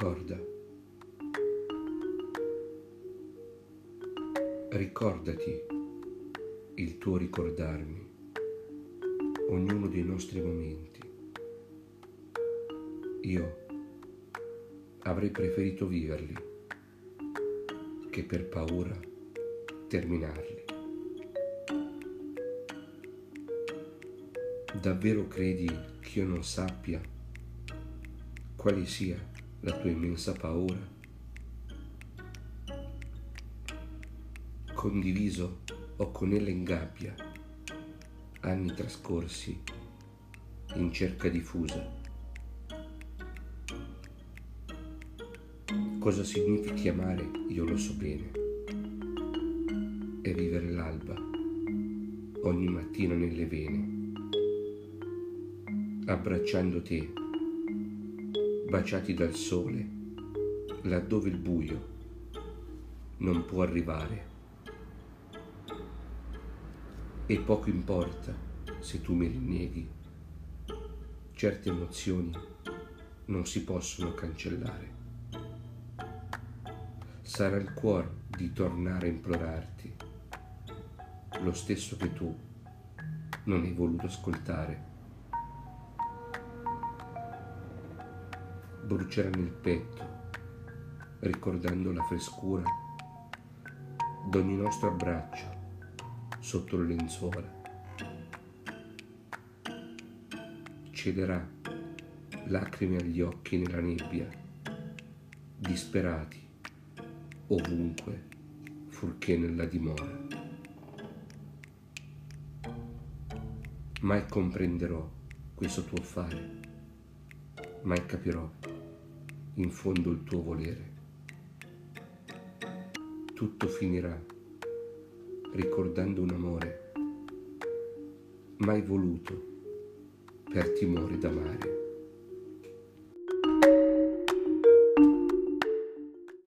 Ricorda. Ricordati il tuo ricordarmi, ognuno dei nostri momenti. Io avrei preferito viverli che per paura terminarli. Davvero credi che io non sappia quale sia la tua immensa paura, condiviso o con ella in gabbia, anni trascorsi in cerca diffusa. Cosa significhi amare io lo so bene, e vivere l'alba ogni mattina nelle vene, abbracciando te baciati dal sole, laddove il buio non può arrivare. E poco importa se tu mi rinneghi, certe emozioni non si possono cancellare. Sarà il cuore di tornare a implorarti, lo stesso che tu non hai voluto ascoltare. Brucerà nel petto, ricordando la frescura d'ogni nostro abbraccio sotto le lenzuola. Cederà lacrime agli occhi nella nebbia, disperati ovunque, furché nella dimora. Mai comprenderò questo tuo fare, mai capirò in fondo il tuo volere. Tutto finirà ricordando un amore mai voluto per timore d'amare.